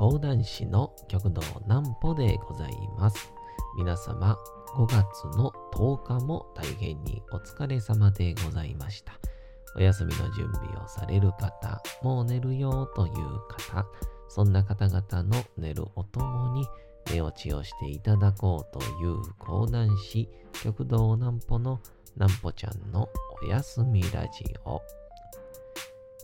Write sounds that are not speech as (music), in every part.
講談師の極道南歩でございます。皆様、5月の10日も大変にお疲れ様でございました。お休みの準備をされる方、もう寝るよという方、そんな方々の寝るおともに寝落ちをしていただこうという講談師、極道南歩の南歩ちゃんのおやすみラジオ。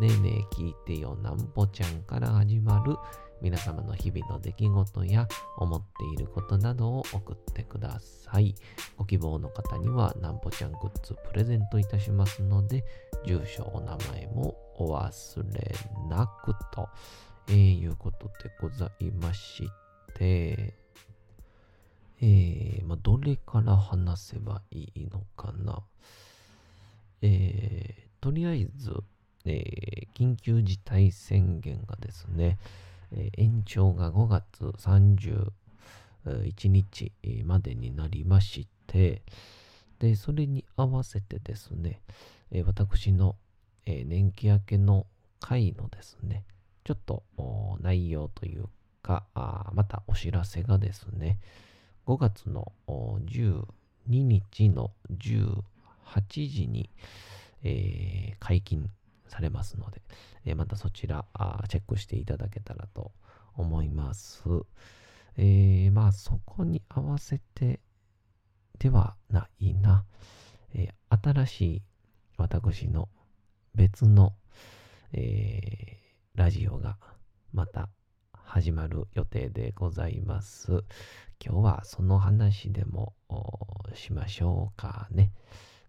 ねえねえ聞いてよなんぽちゃんから始まる皆様の日々の出来事や思っていることなどを送ってください。ご希望の方にはなんぽちゃんグッズプレゼントいたしますので、住所、お名前もお忘れなくと、えー、いうことでございまして、えー、まあ、どれから話せばいいのかな。えー、とりあえず、えー緊急事態宣言がですね、えー延長が5月31日までになりまして、で、それに合わせてですね、えー私の、え年季明けの会のですね、ちょっと内容というか、またお知らせがですね、5月の12日の18時に、えー解禁されますので、えーまたそちらあチェックしていただけたらと思います。えーまあそこに合わせてではないな、えー新しい私の別の、えーラジオがまた始まる予定でございます。今日はその話でもしましょうかね。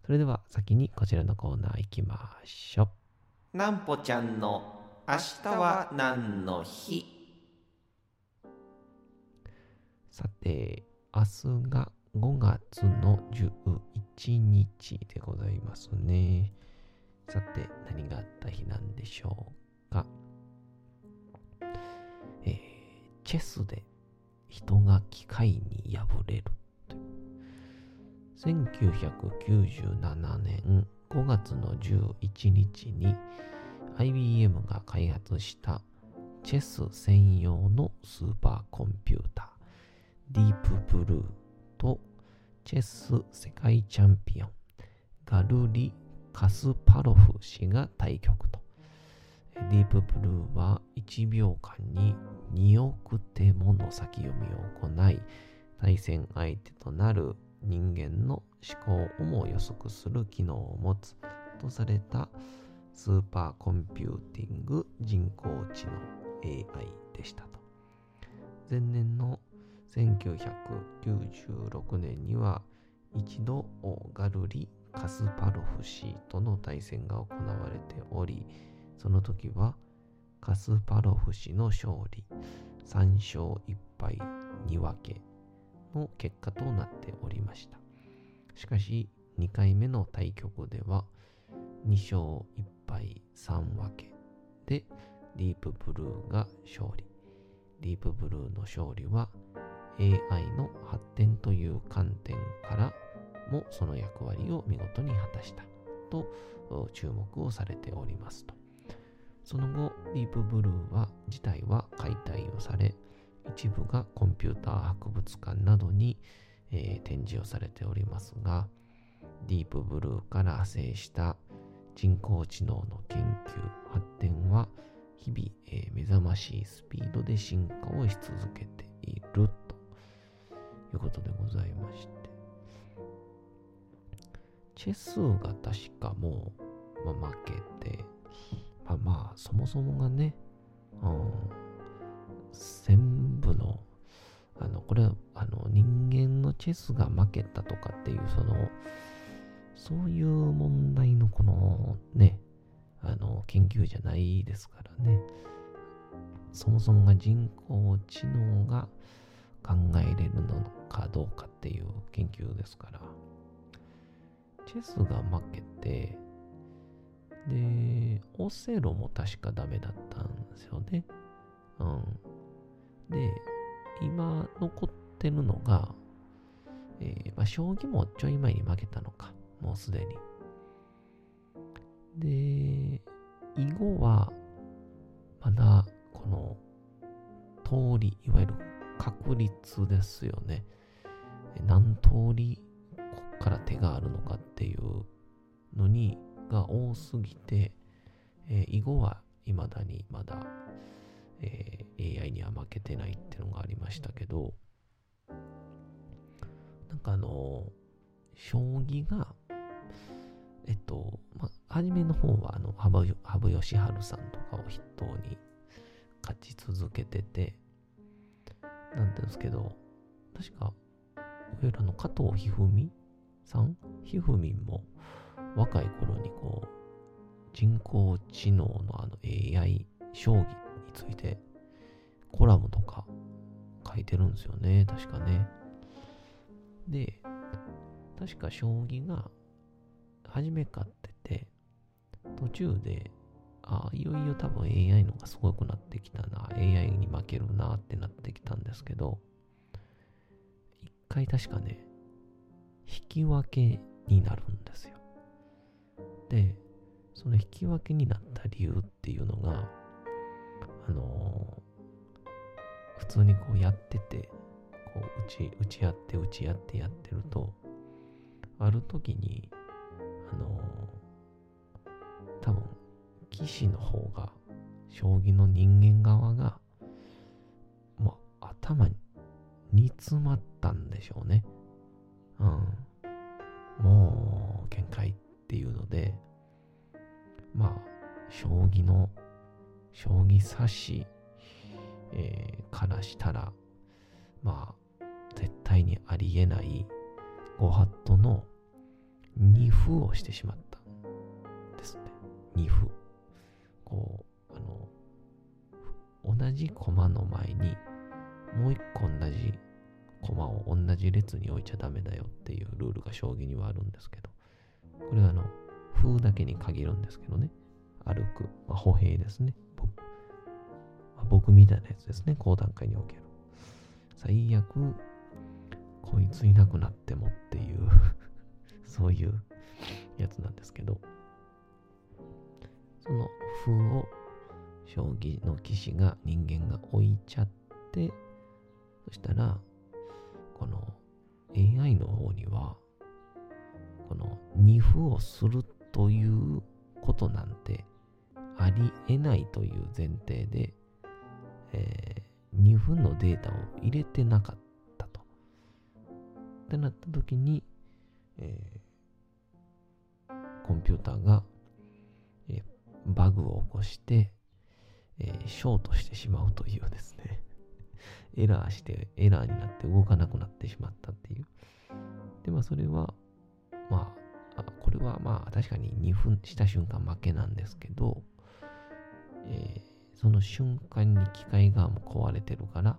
それでは先にこちらのコーナー行きましょう。なんぽちゃんの明日は何の日？さて、明日が5月の11日でございますね。さて、何があった日なんでしょうか？えーチェスで人が機械に敗れる。1997年5月の11日に IBM が開発したチェス専用のスーパーコンピューターディープブルーとチェス世界チャンピオンガルリ・カスパロフ氏が対局と。ディープブルーは1秒間に2億手もの先読みを行い、対戦相手となる人間の思考をも予測する機能を持つとされたスーパーコンピューティング人工知能 AI でしたと。前年の1996年には一度ガルリ・カスパロフ氏との対戦が行われており、その時はカスパロフ氏の勝利、3勝1敗2分けの結果となっておりました。しかし、2回目の対局では、2勝1敗3分けで、ディープブルーが勝利。ディープブルーの勝利は、AI の発展という観点からもその役割を見事に果たしたと注目をされておりますと。その後、ディープブルーは自体は解体をされ、一部がコンピューター博物館などに、えー展示をされておりますが、ディープブルーから派生した人工知能の研究、発展は日々、えー目覚ましいスピードで進化をし続けているということでございまして、チェスが確かもう、まあ、負けて、まあまあ、そもそもがね、うん、全部の、あの、これは、あの、人間のチェスが負けたとかっていう、その、そういう問題のこのね、あの、研究じゃないですからね。そもそもが人工知能が考えれるのかどうかっていう研究ですから、チェスが負けて、で、オセロも確かダメだったんですよね。うん。で、今残ってるのが、えー、まあ、将棋もちょい前に負けたのか、もうすでに。で、囲碁は、まだ、この、通り、いわゆる確率ですよね。何通り、こっから手があるのかっていうのに、が多すぎて、えー、囲碁は未だにまだ、えー、AI には負けてないっていうのがありましたけど、なんかあの、将棋が、えっと、まあ、初めの方は、あの、羽生善治さんとかを筆頭に勝ち続けてて、なんですけど、確か、いわゆるあの、加藤一二三さん？ひふみんも、若い頃にこう、人工知能のあの AI 将棋についてコラムとか書いてるんですよね、確かね。で、確か将棋が初め勝ってて、途中で、ああ、いよいよ多分 AI のがすごくなってきたな、AI に負けるなってなってきたんですけど、一回確かね、引き分けになるんですよ。で、その引き分けになった理由っていうのが、あの、普通にこうやってて、こう打ち、打ち合って打ち合ってやってると、ある時に、あのー、多分、棋士の方が、将棋の人間側が、まあ、頭に煮詰まったんでしょうね。うん。もう、限界っていうので、まあ、将棋の、将棋指し、えー、からしたら、まあ、絶対にありえないご法度の二歩をしてしまったですね。二歩。こう、あの、同じ駒の前にもう一個同じ駒を同じ列に置いちゃダメだよっていうルールが将棋にはあるんですけど、これはあの、風だけに限るんですけどね。歩く。まあ、歩兵ですね。僕,、まあ、僕みたいなやつですね。高段階における。最悪、こいついなくなってもっていう (laughs) そういうやつなんですけど、その風を将棋の棋士が人間が置いちゃって、そしたら、この AI の方には、この二歩をするということなんてありえないという前提で、えー、2分のデータを入れてなかったと。ってなった時に、えー、コンピューターが、えー、バグを起こして、えー、ショートしてしまうというですね (laughs) エラーして、エラーになって動かなくなってしまったっていう。で、まあそれは、まあ、これはまあ確かに2分した瞬間負けなんですけど、えー、その瞬間に機械側も壊れてるから、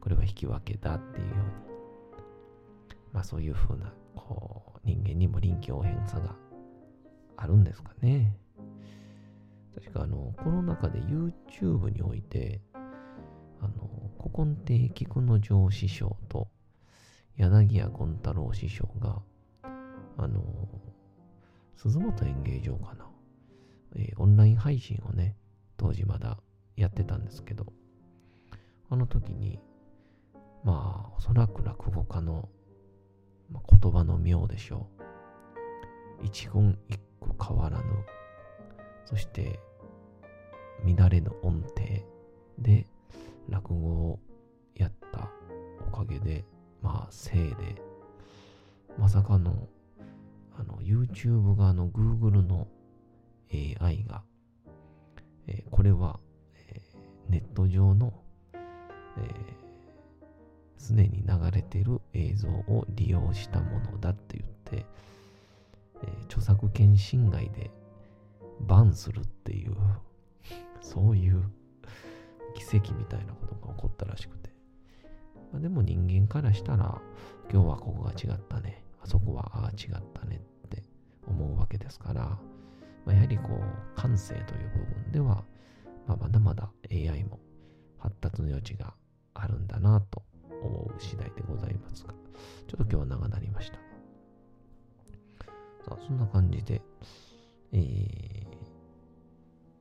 これは引き分けだっていうように、まあそういう風な、こう、人間にも臨機応変さがあるんですかね。確かあの、この中で YouTube において、あの、古今亭菊之丞師匠と柳家権太郎師匠が、あの、鈴本演芸場かな。えー、オンライン配信をね、当時まだやってたんですけど、あの時に、まあ、おそらく落語家の、まあ、言葉の妙でしょう。一言一句変わらぬ、そして、乱れぬ音程で落語をやったおかげで、まあ、せいで、まさかのあの、YouTube 側の Google の AI が、えー、これは、えー、ネット上の、す、え、で、に流れている映像を利用したものだって言って、え著作権侵害でバンするっていう、そういう奇跡みたいなことが起こったらしくて。まあ、でも人間からしたら、今日はここが違ったね。あそこはああ違ったねって思うわけですから、まあ、やはりこう、感性という部分では、まあ、まだまだ AI も発達の余地があるんだなと思う次第でございますが、ちょっと今日は長なりました。さあ、そんな感じで、えー、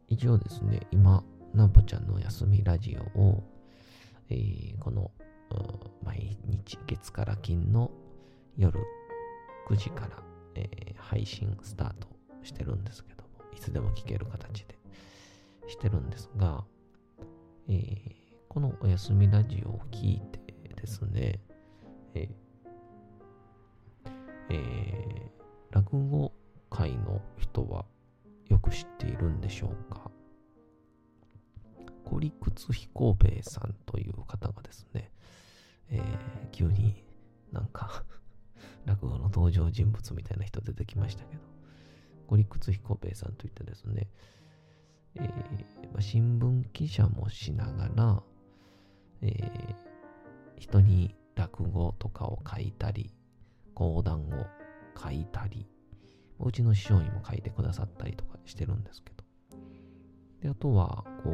一応ですね、今、なんぽちゃんの休みラジオを、えー、この、毎日月から金の夜9時から、えー、配信スタートしてるんですけども、いつでも聞ける形で。してるんですが、えー、このお休みラジオを聞いてですね、えーえー、落語界の人はよく知っているんでしょうか。孤立彦兵衛さんという方がですね、えー、急になんか (laughs) 落語の登場人物みたいな人出てきましたけど、孤立彦兵衛さんといってですね、えーまあ、新聞記者もしながら、えー、人に落語とかを書いたり、講談を書いたり、うちの師匠にも書いてくださったりとかしてるんですけど。で、あとは、こう、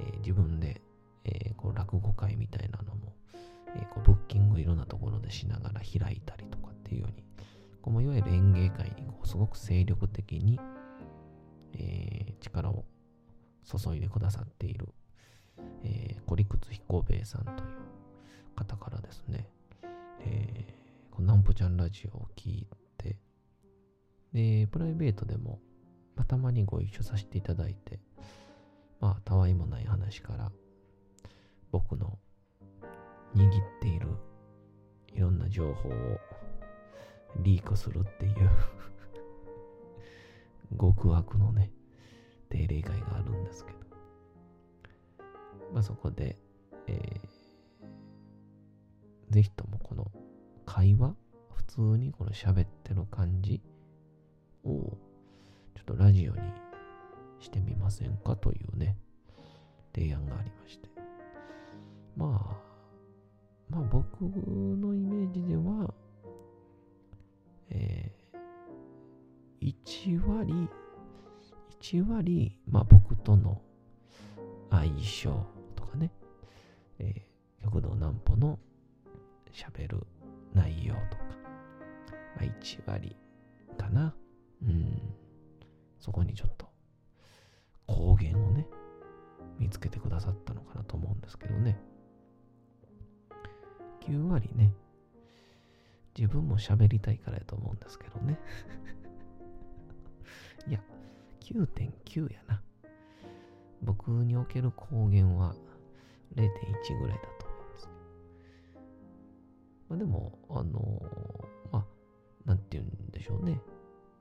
えー、自分で、えー、こう落語会みたいなのも、えー、こうブッキングいろんなところでしながら開いたりとかっていうように、こういわゆる演芸会にこうすごく精力的に、えー、力を注いでくださっている、えー、リクツ彦兵衛さんという方からですね、えー、このナンポちゃんラジオを聞いて、で、プライベートでも、たまにご一緒させていただいて、まあ、たわいもない話から、僕の握っているいろんな情報をリークするっていう (laughs) 極悪のね、定例会があるんですけど、まあそこで、えー、ぜひともこの会話、普通にこの喋ってる感じを、ちょっとラジオにしてみませんかというね、提案がありまして。まあ、まあ僕の1割、まあ僕との相性とかね、えー、極道南歩の喋る内容とか、まあ1割かな。うん。そこにちょっと光源をね、見つけてくださったのかなと思うんですけどね。9割ね、自分も喋りたいからやと思うんですけどね。いや、9.9やな。僕における光源は0.1ぐらいだと思います。まあ、でも、あの、まあ、なんて言うんでしょうね。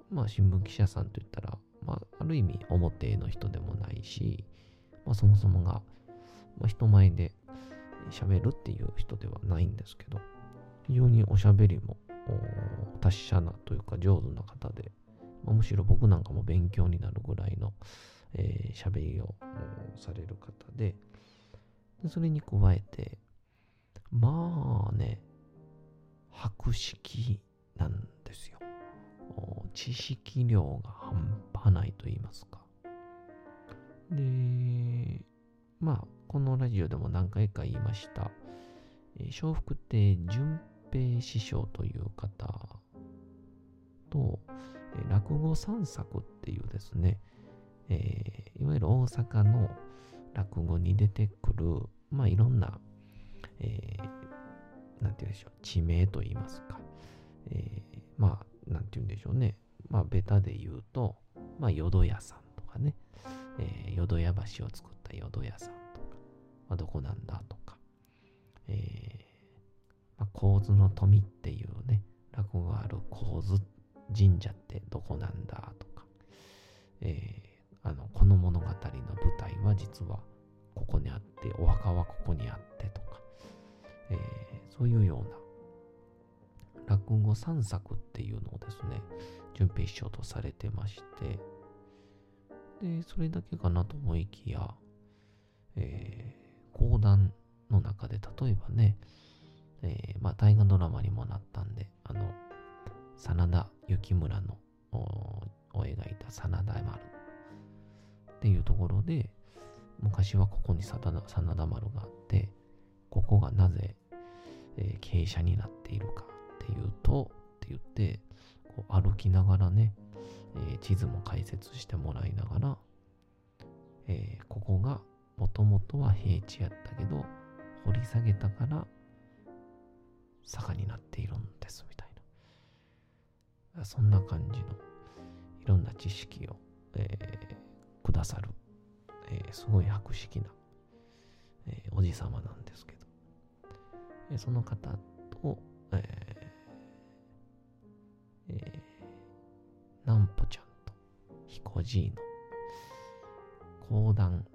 まあ、新聞記者さんといったら、まあ、ある意味表の人でもないし、まあ、そもそもが、まあ、人前で喋るっていう人ではないんですけど、非常におしゃべりも達者なというか上手な方で、むしろ僕なんかも勉強になるぐらいの喋、えー、りをされる方でで、それに加えて、まあね、博識なんですよ。知識量が半端ないと言いますか。で、まあ、このラジオでも何回か言いました、えー、笑福亭淳平師匠という方と、落語三作っていうですね、えー、いわゆる大阪の落語に出てくる、まあいろんな、えー、なんて言うんでしょう、地名と言いますか、えー、まあ、なんて言うんでしょうね、まあ、ベタで言うと、まあ、淀屋さんとかね、えー、淀屋橋を作った淀屋さんとか、まあ、どこなんだとか、えー、まあ、構図の富っていうね、落語がある構図神社ってどこなんだとか、えー、あの、この物語の舞台は実はここにあって、お墓はここにあってとか、えー、そういうような落語三作っていうのをですね、準備しようとされてまして、で、それだけかなと思いきや、えー、講談の中で、例えばね、えー、まあ、大河ドラマにもなったんで、真田幸村のを描いた真田丸っていうところで、昔はここに真田丸があって、ここがなぜ、えー、傾斜になっているかっていうと、って言って、こう歩きながらね、えー、地図も解説してもらいながら、えー、ここがもともとは平地やったけど、掘り下げたから坂になっているんですみたいな。そんな感じのいろんな知識を、えー、くださる、えー、すごい博識な、えー、おじさまなんですけど、えその方と、えーえ、なんぽちゃんと彦じいの講談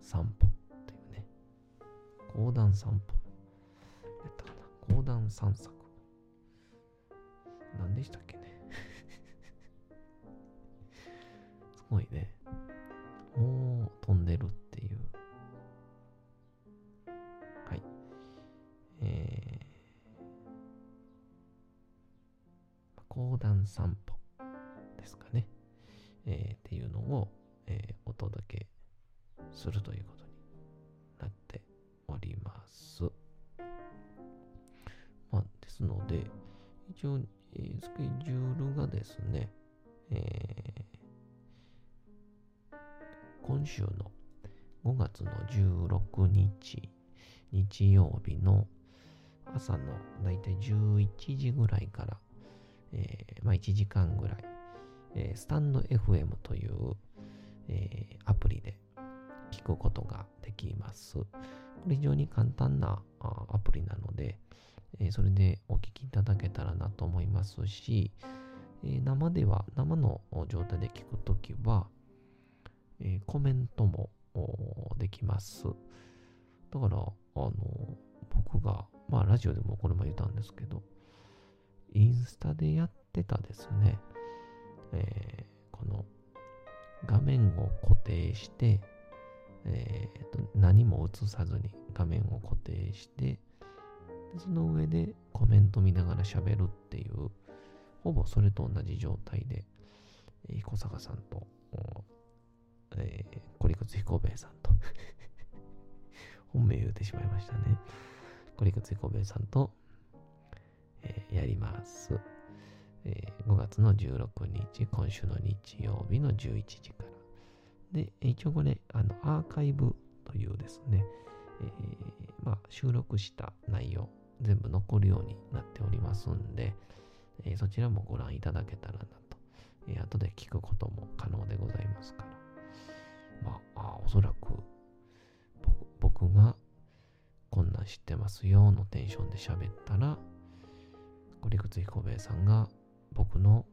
散歩っていうね、講談散歩やったかな。講談散策。何でしたっけ？ごいね。もう飛んでるっていう。はい。えー、講談散歩ですかね。えー、っていうのを、えー、お届けするということになっております。まあ、ですので、一応、えー、スケジュールがですね、えー、今週の5月の16日、日曜日の朝のだいたい11時ぐらいから、えー、まあ1時間ぐらい、えー、スタンド FM という、えー、アプリで聞くことができます。これ非常に簡単なアプリなので、えそれでお聞きいただけたらなと思いますし、え生では、生の状態で聞くときは、えコメントもできます。だから、あの、僕が、まあラジオでもこれも言ったんですけど、インスタでやってたですね、えー、この画面を固定して、えー、と何も映さずに画面を固定してその上でコメント見ながら喋るっていうほぼそれと同じ状態で、えー、小坂さんと、えー、コリクツ彦兵衛さんと (laughs) 本名言うてしまいましたねコリクツ彦兵衛さんと、えー、やります、えー、5月の16日今週の日曜日の11時からで、一応これ、あの、アーカイブというですね、えー、まあ、収録した内容、全部残るようになっておりますんで、えー、そちらもご覧いただけたらなと。えー、後で聞くことも可能でございますから。まあ、おそらく僕、がこんなん知ってますよのテンションで喋ったら、リクツ彦兵衛さんが僕の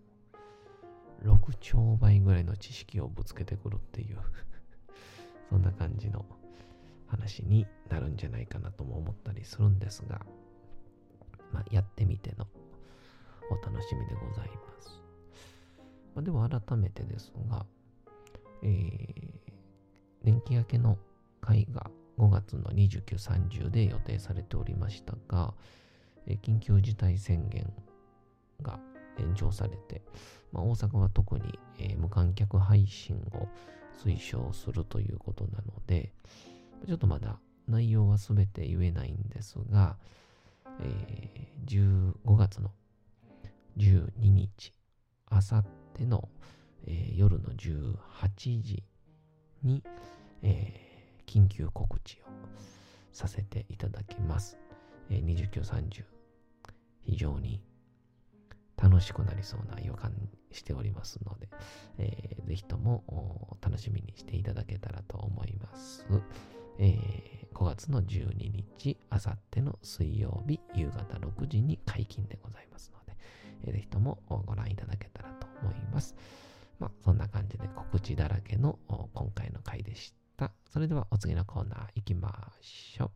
6兆倍ぐらいの知識をぶつけてくるっていう (laughs) そんな感じの話になるんじゃないかなとも思ったりするんですが、まあ、やってみてのお楽しみでございます。まあ、では改めてですが、えー、年季明けの会が5月の29、30で予定されておりましたが、緊急事態宣言が延長されて、まあ、大阪は特に、えー、無観客配信を推奨するということなので、ちょっとまだ内容は全て言えないんですが、えー、5月の12日、あさっての、えー、夜の18時に、えー、緊急告知をさせていただきます。えー、29、30、非常に楽しくなりそうな予感しておりますので、えー、ぜひとも楽しみにしていただけたらと思います。えー、5月の12日、あさっての水曜日、夕方6時に解禁でございますので、えー、ぜひともご覧いただけたらと思います。まあ、そんな感じで告知だらけの今回の回でした。。それではお次のコーナー行きましょう。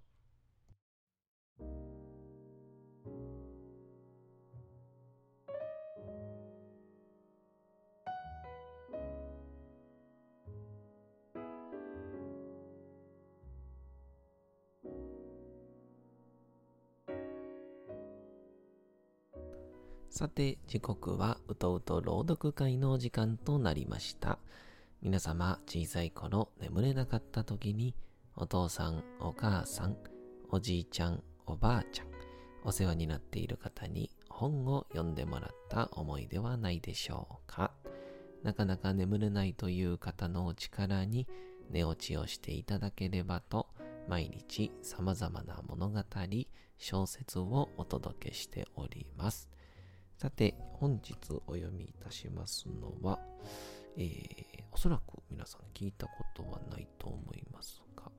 さて時刻はうとうと朗読会の時間となりました。皆様、小さい頃眠れなかった時に、お父さん、お母さん、おじいちゃん、おばあちゃん、お世話になっている方に本を読んでもらった思いではないでしょうか。なかなか眠れないという方のお力に寝落ちをしていただければと、毎日様々な物語、小説をお届けしております。さて、本日お読みいたしますのは、えー、おそらく皆さん聞いたことはないと思いますが、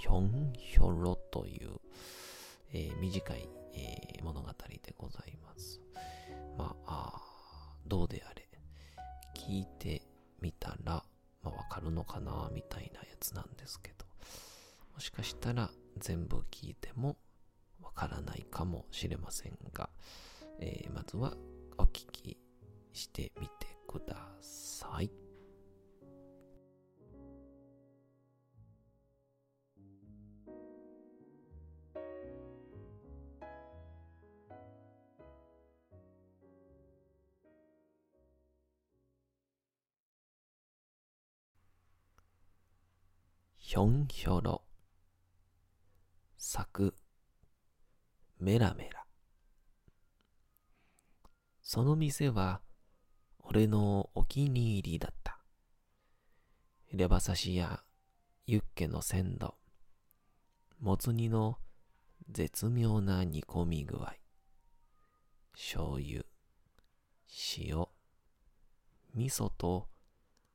ヒョンヒョロという、えー短い、えー物語でございます。まあ、どうであれ、聞いてみたら、まあ、わかるのかな、みたいなやつなんですけど、もしかしたら全部聞いてもわからないかもしれませんが、えーまずはお聞きしてみてください。ひょんひょろ。咲く。メラメラその店は俺のお気に入りだった。レバ刺しやユッケの鮮度、もつ煮の絶妙な煮込み具合、醤油、塩、味噌と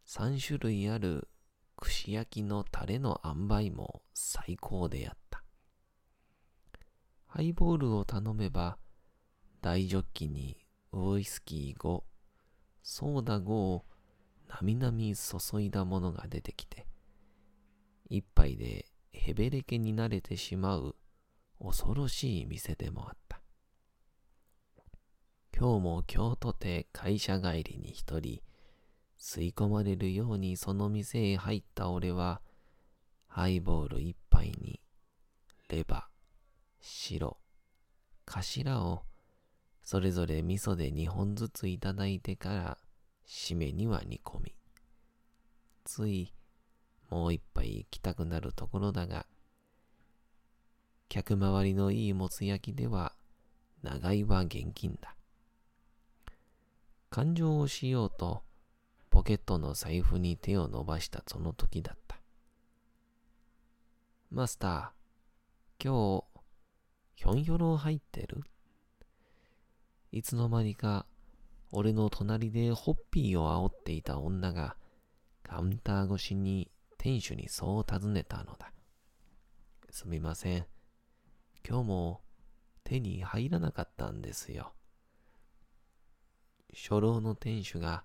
三種類ある串焼きのタレの塩梅も最高であった。ハイボールを頼めば、大ジョッキにウイスキー5、ソーダ5をなみなみ注いだものが出てきて、一杯でヘベレケになれてしまう恐ろしい店でもあった。今日も今日とて会社帰りに一人、吸い込まれるようにその店へ入った俺は、ハイボール一杯に、レバ、白、頭をそれぞれ味噌で2本ずついただいてから、締めには煮込み。つい、もう一杯行きたくなるところだが、客回りのいいもつ焼きでは、長居は現金だ。勘定をしようと、ポケットの財布に手を伸ばしたその時だった。マスター、今日、ひょんひょろ入ってる？いつの間にか、俺の隣でホッピーを煽っていた女が、カウンター越しに店主にそう尋ねたのだ。すみません。今日も手に入らなかったんですよ。初老の店主が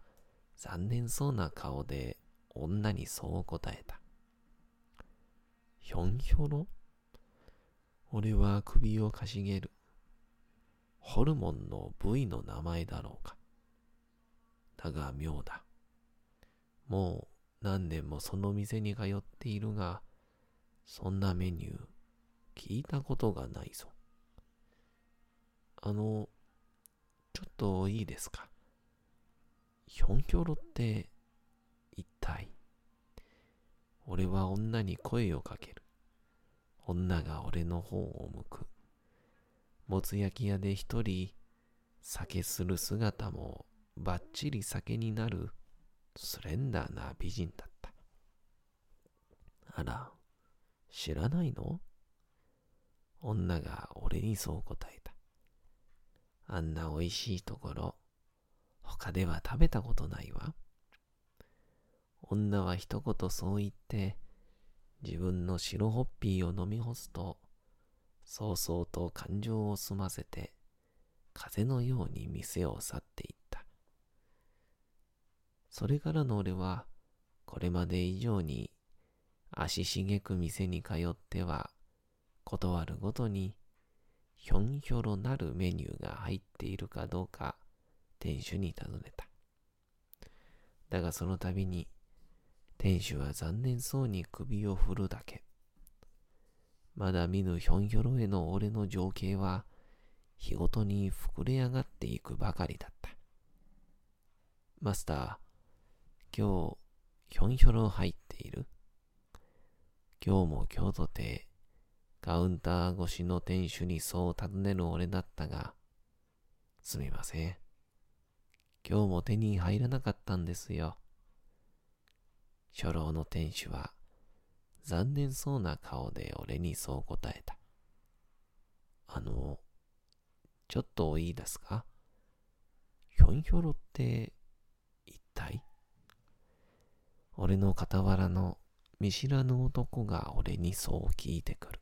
残念そうな顔で女にそう答えた。ひょんひょろ？俺は首をかしげる。ホルモンの部位の名前だろうか。だが妙だ。もう何年もその店に通っているが、そんなメニュー聞いたことがないぞ。あの、ちょっといいですか？ひょんきょろって一体？俺は女に声をかける。女が俺の方を向く。もつ焼き屋で一人酒する姿もバッチリ酒になるスレンダーな美人だった。あら、知らないの？女が俺にそう答えた。あんな美味しいところ、他では食べたことないわ。女は一言そう言って、自分の白ホッピーを飲み干すと、そうそうと感情を済ませて、風のように店を去っていった。それからの俺は、これまで以上に足しげく店に通っては、断るごとに、ひょんひょろなるメニューが入っているかどうか、店主に尋ねた。だがその度に、店主は残念そうに首を振るだけ。まだ見ぬひょんひょろへの俺の情景は、日ごとに膨れ上がっていくばかりだった。マスター、今日、ひょんひょろ入っている？今日も今日とて、カウンター越しの店主にそう尋ねる俺だったが、すみません。今日も手に入らなかったんですよ。初老の店主は残念そうな顔で俺にそう答えた。あの、ちょっといいですか？ひょんひょろって一体？俺の傍らの見知らぬ男が俺にそう聞いてくる。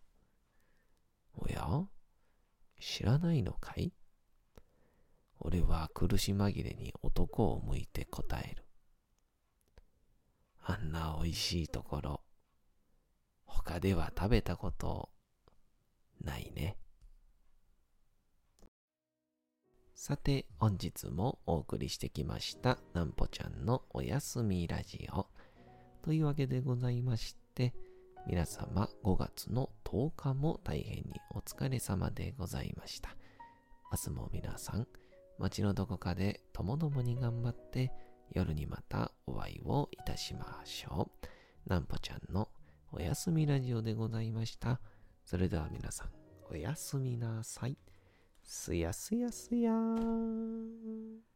おや？知らないのかい？俺は苦し紛れに男を向いて答える。あんな美味しいところ、他では食べたことないね。さて、本日もお送りしてきました、なんぽちゃんのおやすみラジオ。というわけでございまして、皆様5月の10日も大変にお疲れ様でございました。明日も皆さん、街のどこかでともどもに頑張って、夜にまたお会いをいたしましょう。なんぽちゃんのおやすみラジオでございました。それでは皆さん、おやすみなさい。すやすやすやーん。